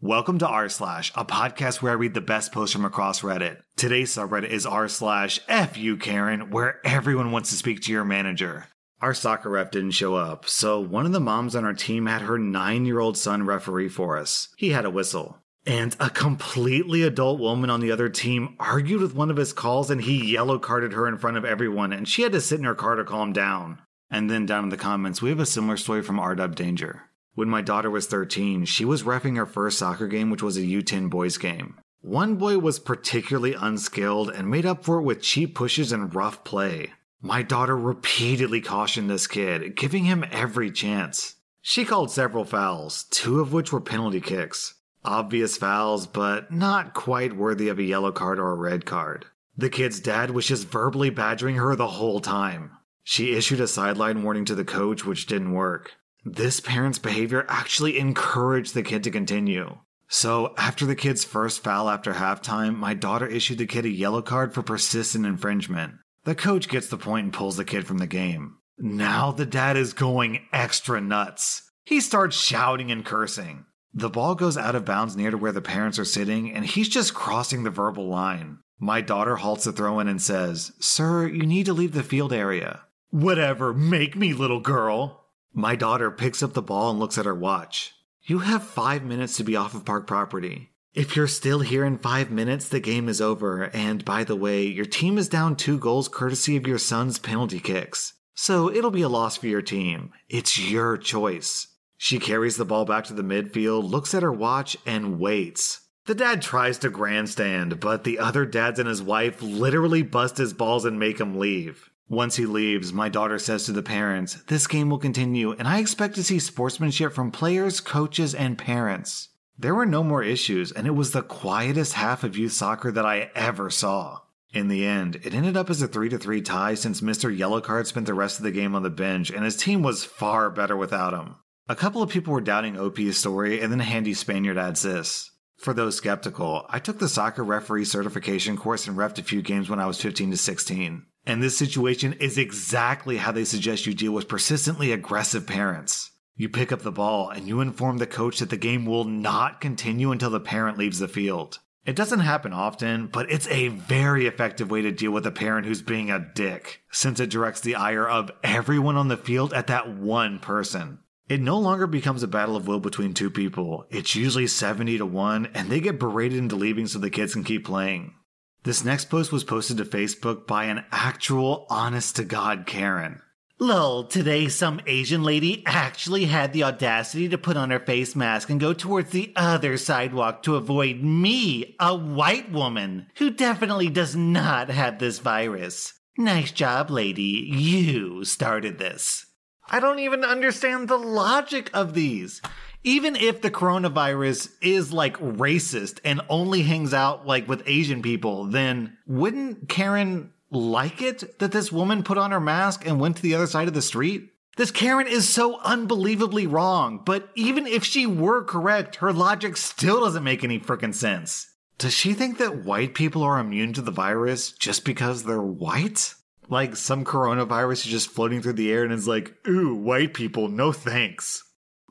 Welcome to r slash, a podcast where I read the best posts from across Reddit. Today's subreddit is r slash f you Karen, where everyone wants to speak to your manager. Our soccer ref didn't show up, so one of the moms on our team had her nine year old son referee for us. He had a whistle. And a completely adult woman on the other team argued with one of his calls and he yellow carded her in front of everyone and she had to sit in her car to calm down. And then down in the comments, we have a similar story from RW Danger. When my daughter was 13, she was refing her first soccer game, which was a U10 boys game. One boy was particularly unskilled and made up for it with cheap pushes and rough play. My daughter repeatedly cautioned this kid, giving him every chance. She called several fouls, two of which were penalty kicks. Obvious fouls, but not quite worthy of a yellow card or a red card. The kid's dad was just verbally badgering her the whole time. She issued a sideline warning to the coach, which didn't work. This parent's behavior actually encouraged the kid to continue. So, after the kid's first foul after halftime, my daughter issued the kid a yellow card for persistent infringement. The coach gets the point and pulls the kid from the game. Now the dad is going extra nuts. He starts shouting and cursing. The ball goes out of bounds near to where the parents are sitting, and he's just crossing the verbal line. My daughter halts the throw in and says, Sir, you need to leave the field area. Whatever, make me, little girl. My daughter picks up the ball and looks at her watch. You have five minutes to be off of park property. If you're still here in five minutes, the game is over. And by the way, your team is down two goals courtesy of your son's penalty kicks. So it'll be a loss for your team. It's your choice. She carries the ball back to the midfield, looks at her watch, and waits. The dad tries to grandstand, but the other dads and his wife literally bust his balls and make him leave. Once he leaves, my daughter says to the parents, This game will continue, and I expect to see sportsmanship from players, coaches, and parents. There were no more issues, and it was the quietest half of youth soccer that I ever saw. In the end, it ended up as a 3 3 tie since Mr. Yellowcard spent the rest of the game on the bench, and his team was far better without him. A couple of people were doubting OP's story, and then handy Spaniard adds this. For those skeptical, I took the soccer referee certification course and refed a few games when I was 15 to 16. And this situation is exactly how they suggest you deal with persistently aggressive parents. You pick up the ball and you inform the coach that the game will not continue until the parent leaves the field. It doesn't happen often, but it's a very effective way to deal with a parent who's being a dick, since it directs the ire of everyone on the field at that one person. It no longer becomes a battle of will between two people. It's usually 70 to 1, and they get berated into leaving so the kids can keep playing. This next post was posted to Facebook by an actual honest to God Karen. Lol, today some Asian lady actually had the audacity to put on her face mask and go towards the other sidewalk to avoid me, a white woman, who definitely does not have this virus. Nice job, lady. You started this. I don't even understand the logic of these even if the coronavirus is like racist and only hangs out like with Asian people, then wouldn't Karen like it that this woman put on her mask and went to the other side of the street? This Karen is so unbelievably wrong, but even if she were correct, her logic still doesn't make any freaking sense. Does she think that white people are immune to the virus just because they're white? Like some coronavirus is just floating through the air and is like, ooh, white people, no thanks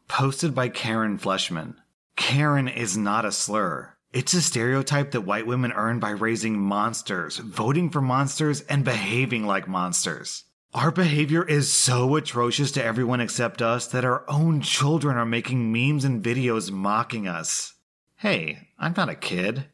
posted by Karen Fleshman. Karen is not a slur. It's a stereotype that white women earn by raising monsters, voting for monsters, and behaving like monsters. Our behavior is so atrocious to everyone except us that our own children are making memes and videos mocking us. Hey, I'm not a kid.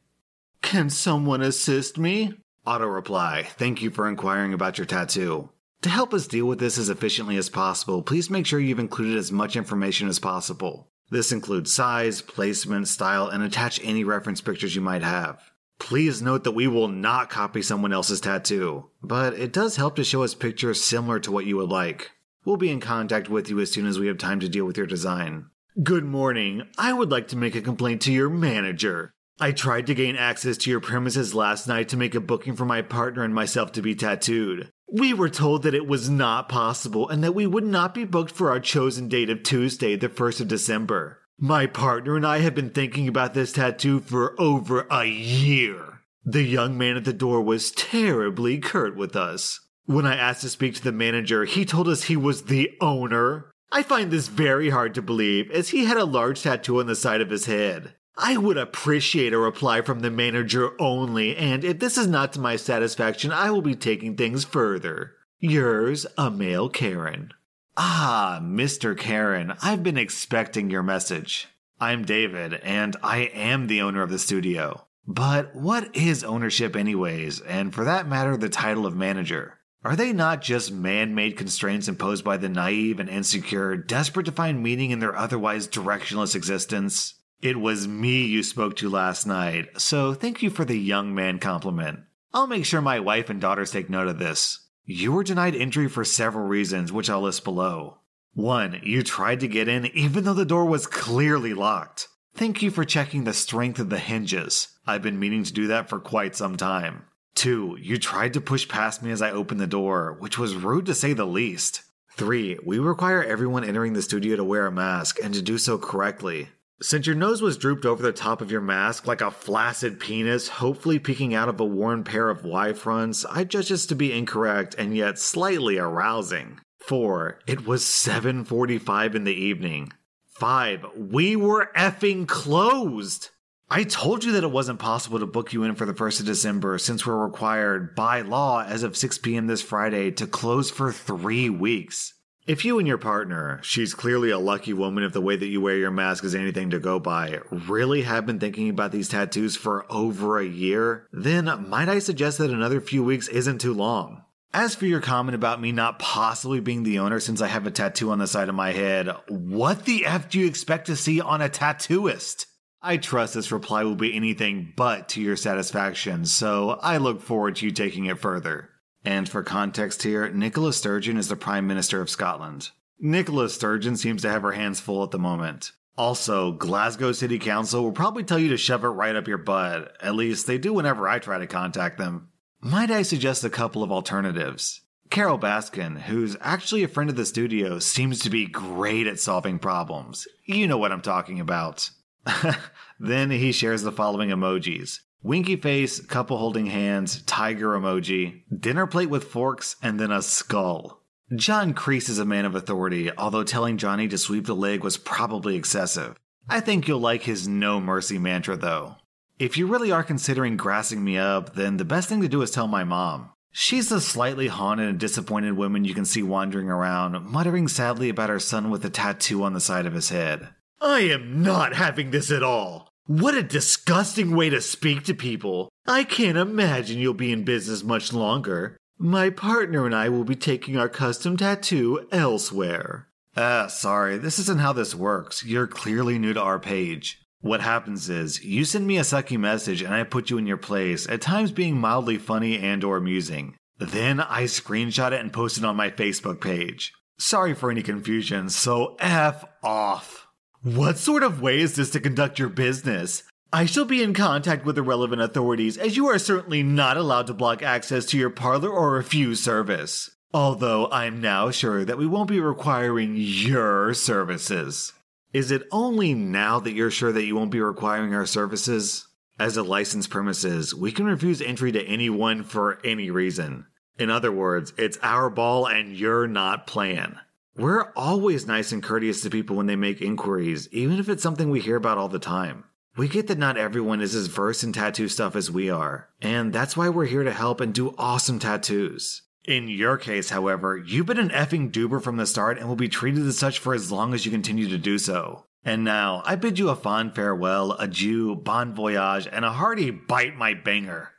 Can someone assist me? Auto reply, thank you for inquiring about your tattoo. To help us deal with this as efficiently as possible, please make sure you've included as much information as possible. This includes size, placement, style, and attach any reference pictures you might have. Please note that we will not copy someone else's tattoo, but it does help to show us pictures similar to what you would like. We'll be in contact with you as soon as we have time to deal with your design. Good morning. I would like to make a complaint to your manager. I tried to gain access to your premises last night to make a booking for my partner and myself to be tattooed. We were told that it was not possible and that we would not be booked for our chosen date of Tuesday, the 1st of December. My partner and I have been thinking about this tattoo for over a year. The young man at the door was terribly curt with us. When I asked to speak to the manager, he told us he was the owner. I find this very hard to believe, as he had a large tattoo on the side of his head. I would appreciate a reply from the manager only, and if this is not to my satisfaction, I will be taking things further. Yours, a male Karen. Ah, Mr. Karen, I've been expecting your message. I'm David, and I am the owner of the studio. But what is ownership, anyways, and for that matter, the title of manager? Are they not just man made constraints imposed by the naive and insecure, desperate to find meaning in their otherwise directionless existence? It was me you spoke to last night, so thank you for the young man compliment. I'll make sure my wife and daughters take note of this. You were denied entry for several reasons, which I'll list below. 1. You tried to get in even though the door was clearly locked. Thank you for checking the strength of the hinges. I've been meaning to do that for quite some time. 2. You tried to push past me as I opened the door, which was rude to say the least. 3. We require everyone entering the studio to wear a mask and to do so correctly. Since your nose was drooped over the top of your mask like a flaccid penis, hopefully peeking out of a worn pair of Y fronts, I judge this to be incorrect and yet slightly arousing. 4. It was 7:45 in the evening. 5. We were effing closed. I told you that it wasn't possible to book you in for the 1st of December since we're required by law as of 6 p.m. this Friday to close for 3 weeks. If you and your partner, she's clearly a lucky woman if the way that you wear your mask is anything to go by, really have been thinking about these tattoos for over a year, then might I suggest that another few weeks isn't too long. As for your comment about me not possibly being the owner since I have a tattoo on the side of my head, what the F do you expect to see on a tattooist? I trust this reply will be anything but to your satisfaction, so I look forward to you taking it further. And for context here, Nicola Sturgeon is the Prime Minister of Scotland. Nicola Sturgeon seems to have her hands full at the moment. Also, Glasgow City Council will probably tell you to shove it right up your butt. At least they do whenever I try to contact them. Might I suggest a couple of alternatives? Carole Baskin, who's actually a friend of the studio, seems to be great at solving problems. You know what I'm talking about. then he shares the following emojis winky face, couple holding hands, tiger emoji, dinner plate with forks, and then a skull. John Kreese is a man of authority, although telling Johnny to sweep the leg was probably excessive. I think you'll like his no mercy mantra though. If you really are considering grassing me up, then the best thing to do is tell my mom. She's the slightly haunted and disappointed woman you can see wandering around, muttering sadly about her son with a tattoo on the side of his head. I am not having this at all. What a disgusting way to speak to people. I can't imagine you'll be in business much longer. My partner and I will be taking our custom tattoo elsewhere. Ah, sorry, this isn't how this works. You're clearly new to our page. What happens is, you send me a sucky message and I put you in your place, at times being mildly funny and or amusing. Then I screenshot it and post it on my Facebook page. Sorry for any confusion, so F off. What sort of way is this to conduct your business? I shall be in contact with the relevant authorities, as you are certainly not allowed to block access to your parlor or refuse service. Although I'm now sure that we won't be requiring your services. Is it only now that you're sure that you won't be requiring our services? As a licensed premises, we can refuse entry to anyone for any reason. In other words, it's our ball and you're not playing. We're always nice and courteous to people when they make inquiries, even if it's something we hear about all the time. We get that not everyone is as versed in tattoo stuff as we are, and that's why we're here to help and do awesome tattoos. In your case, however, you've been an effing duber from the start and will be treated as such for as long as you continue to do so. And now, I bid you a fond farewell, adieu, bon voyage, and a hearty bite my banger.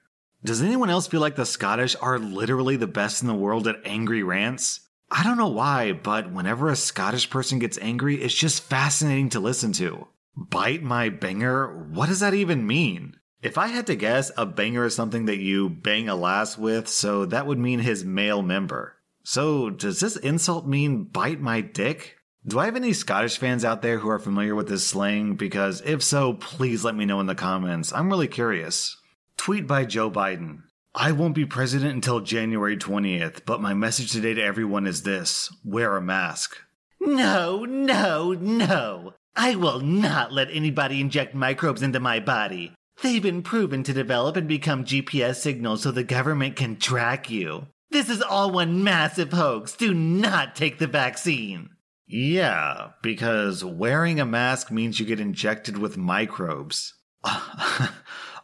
Does anyone else feel like the Scottish are literally the best in the world at angry rants? I don't know why, but whenever a Scottish person gets angry, it's just fascinating to listen to. Bite my banger? What does that even mean? If I had to guess, a banger is something that you bang a lass with, so that would mean his male member. So, does this insult mean bite my dick? Do I have any Scottish fans out there who are familiar with this slang? Because if so, please let me know in the comments. I'm really curious. Tweet by Joe Biden. I won't be president until January 20th, but my message today to everyone is this wear a mask. No, no, no. I will not let anybody inject microbes into my body. They've been proven to develop and become GPS signals so the government can track you. This is all one massive hoax. Do not take the vaccine. Yeah, because wearing a mask means you get injected with microbes.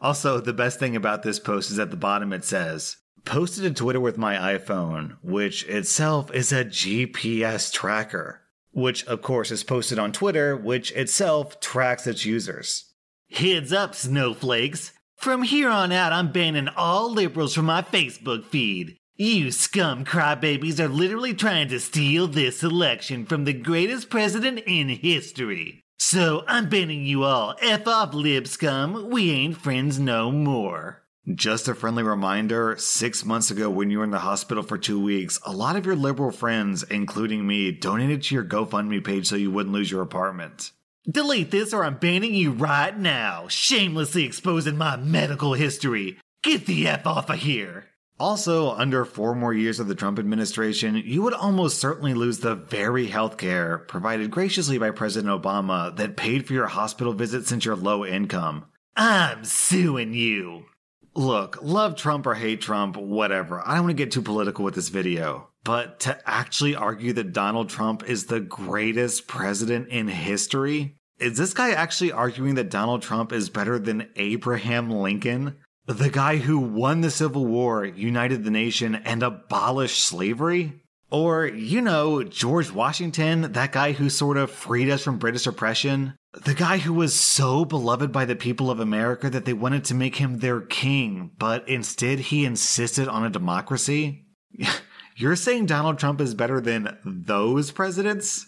also, the best thing about this post is at the bottom it says, Posted to Twitter with my iPhone, which itself is a GPS tracker, which of course is posted on Twitter, which itself tracks its users. Heads up, snowflakes! From here on out, I'm banning all liberals from my Facebook feed. You scum crybabies are literally trying to steal this election from the greatest president in history. So I'm banning you all. F off, lib scum. We ain't friends no more. Just a friendly reminder six months ago, when you were in the hospital for two weeks, a lot of your liberal friends, including me, donated to your GoFundMe page so you wouldn't lose your apartment. Delete this or I'm banning you right now, shamelessly exposing my medical history. Get the F off of here. Also, under four more years of the Trump administration, you would almost certainly lose the very health care provided graciously by President Obama that paid for your hospital visit since you're low income. I'm suing you. Look, love Trump or hate Trump, whatever. I don't want to get too political with this video. But to actually argue that Donald Trump is the greatest president in history? Is this guy actually arguing that Donald Trump is better than Abraham Lincoln? The guy who won the Civil War, united the nation, and abolished slavery? Or, you know, George Washington, that guy who sort of freed us from British oppression? The guy who was so beloved by the people of America that they wanted to make him their king, but instead he insisted on a democracy? You're saying Donald Trump is better than those presidents?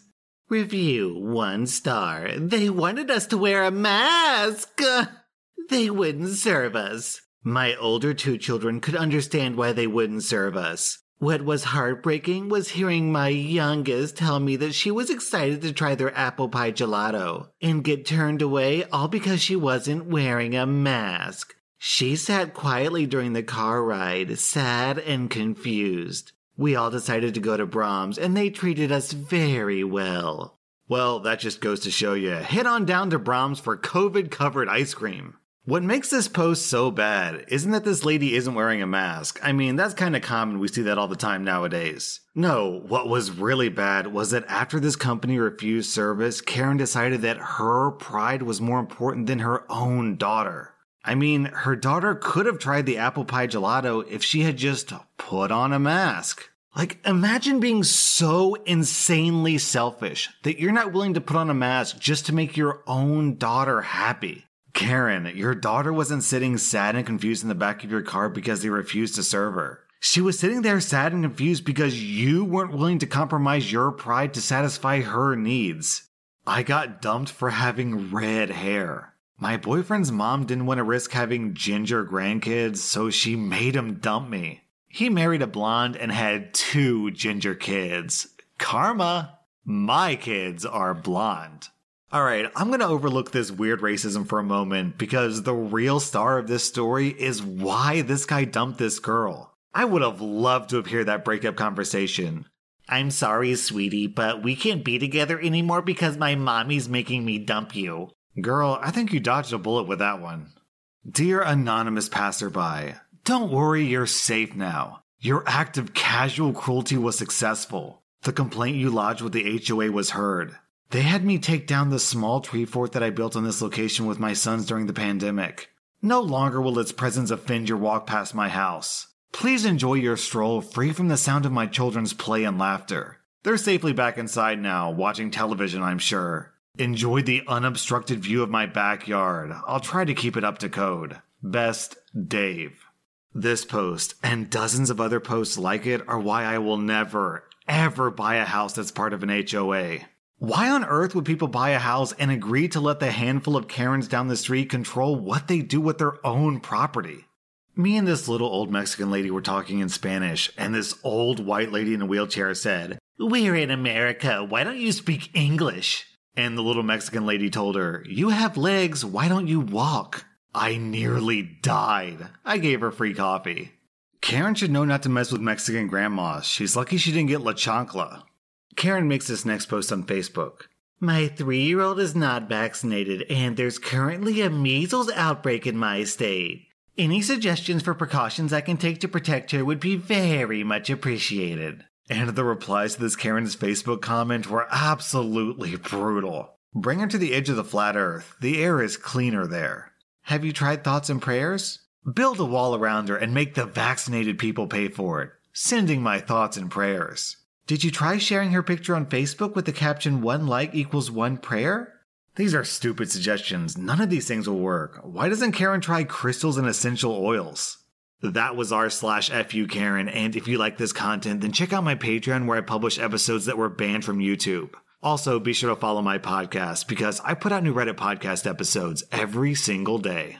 Review one star. They wanted us to wear a mask. They wouldn't serve us. My older two children could understand why they wouldn't serve us. What was heartbreaking was hearing my youngest tell me that she was excited to try their apple pie gelato and get turned away all because she wasn't wearing a mask. She sat quietly during the car ride, sad and confused. We all decided to go to Braum's and they treated us very well. Well, that just goes to show you. Head on down to Braum's for COVID covered ice cream. What makes this post so bad isn't that this lady isn't wearing a mask. I mean, that's kind of common. We see that all the time nowadays. No, what was really bad was that after this company refused service, Karen decided that her pride was more important than her own daughter. I mean, her daughter could have tried the apple pie gelato if she had just put on a mask. Like, imagine being so insanely selfish that you're not willing to put on a mask just to make your own daughter happy. Karen, your daughter wasn't sitting sad and confused in the back of your car because they refused to serve her. She was sitting there sad and confused because you weren't willing to compromise your pride to satisfy her needs. I got dumped for having red hair. My boyfriend's mom didn't want to risk having ginger grandkids, so she made him dump me. He married a blonde and had two ginger kids. Karma! My kids are blonde. All right, I'm going to overlook this weird racism for a moment because the real star of this story is why this guy dumped this girl. I would have loved to have heard that breakup conversation. I'm sorry, sweetie, but we can't be together anymore because my mommy's making me dump you. Girl, I think you dodged a bullet with that one. Dear anonymous passerby, don't worry, you're safe now. Your act of casual cruelty was successful. The complaint you lodged with the HOA was heard. They had me take down the small tree fort that I built on this location with my sons during the pandemic. No longer will its presence offend your walk past my house. Please enjoy your stroll free from the sound of my children's play and laughter. They're safely back inside now, watching television, I'm sure. Enjoy the unobstructed view of my backyard. I'll try to keep it up to code. Best, Dave. This post and dozens of other posts like it are why I will never, ever buy a house that's part of an HOA. Why on earth would people buy a house and agree to let the handful of Karens down the street control what they do with their own property? Me and this little old Mexican lady were talking in Spanish, and this old white lady in a wheelchair said, We're in America. Why don't you speak English? And the little Mexican lady told her, You have legs. Why don't you walk? I nearly died. I gave her free coffee. Karen should know not to mess with Mexican grandmas. She's lucky she didn't get La Chancla. Karen makes this next post on Facebook. My three year old is not vaccinated, and there's currently a measles outbreak in my state. Any suggestions for precautions I can take to protect her would be very much appreciated. And the replies to this Karen's Facebook comment were absolutely brutal. Bring her to the edge of the flat earth. The air is cleaner there. Have you tried thoughts and prayers? Build a wall around her and make the vaccinated people pay for it. Sending my thoughts and prayers. Did you try sharing her picture on Facebook with the caption one like equals one prayer? These are stupid suggestions. None of these things will work. Why doesn't Karen try crystals and essential oils? That was r slash fu Karen, and if you like this content, then check out my Patreon where I publish episodes that were banned from YouTube. Also, be sure to follow my podcast because I put out new Reddit podcast episodes every single day.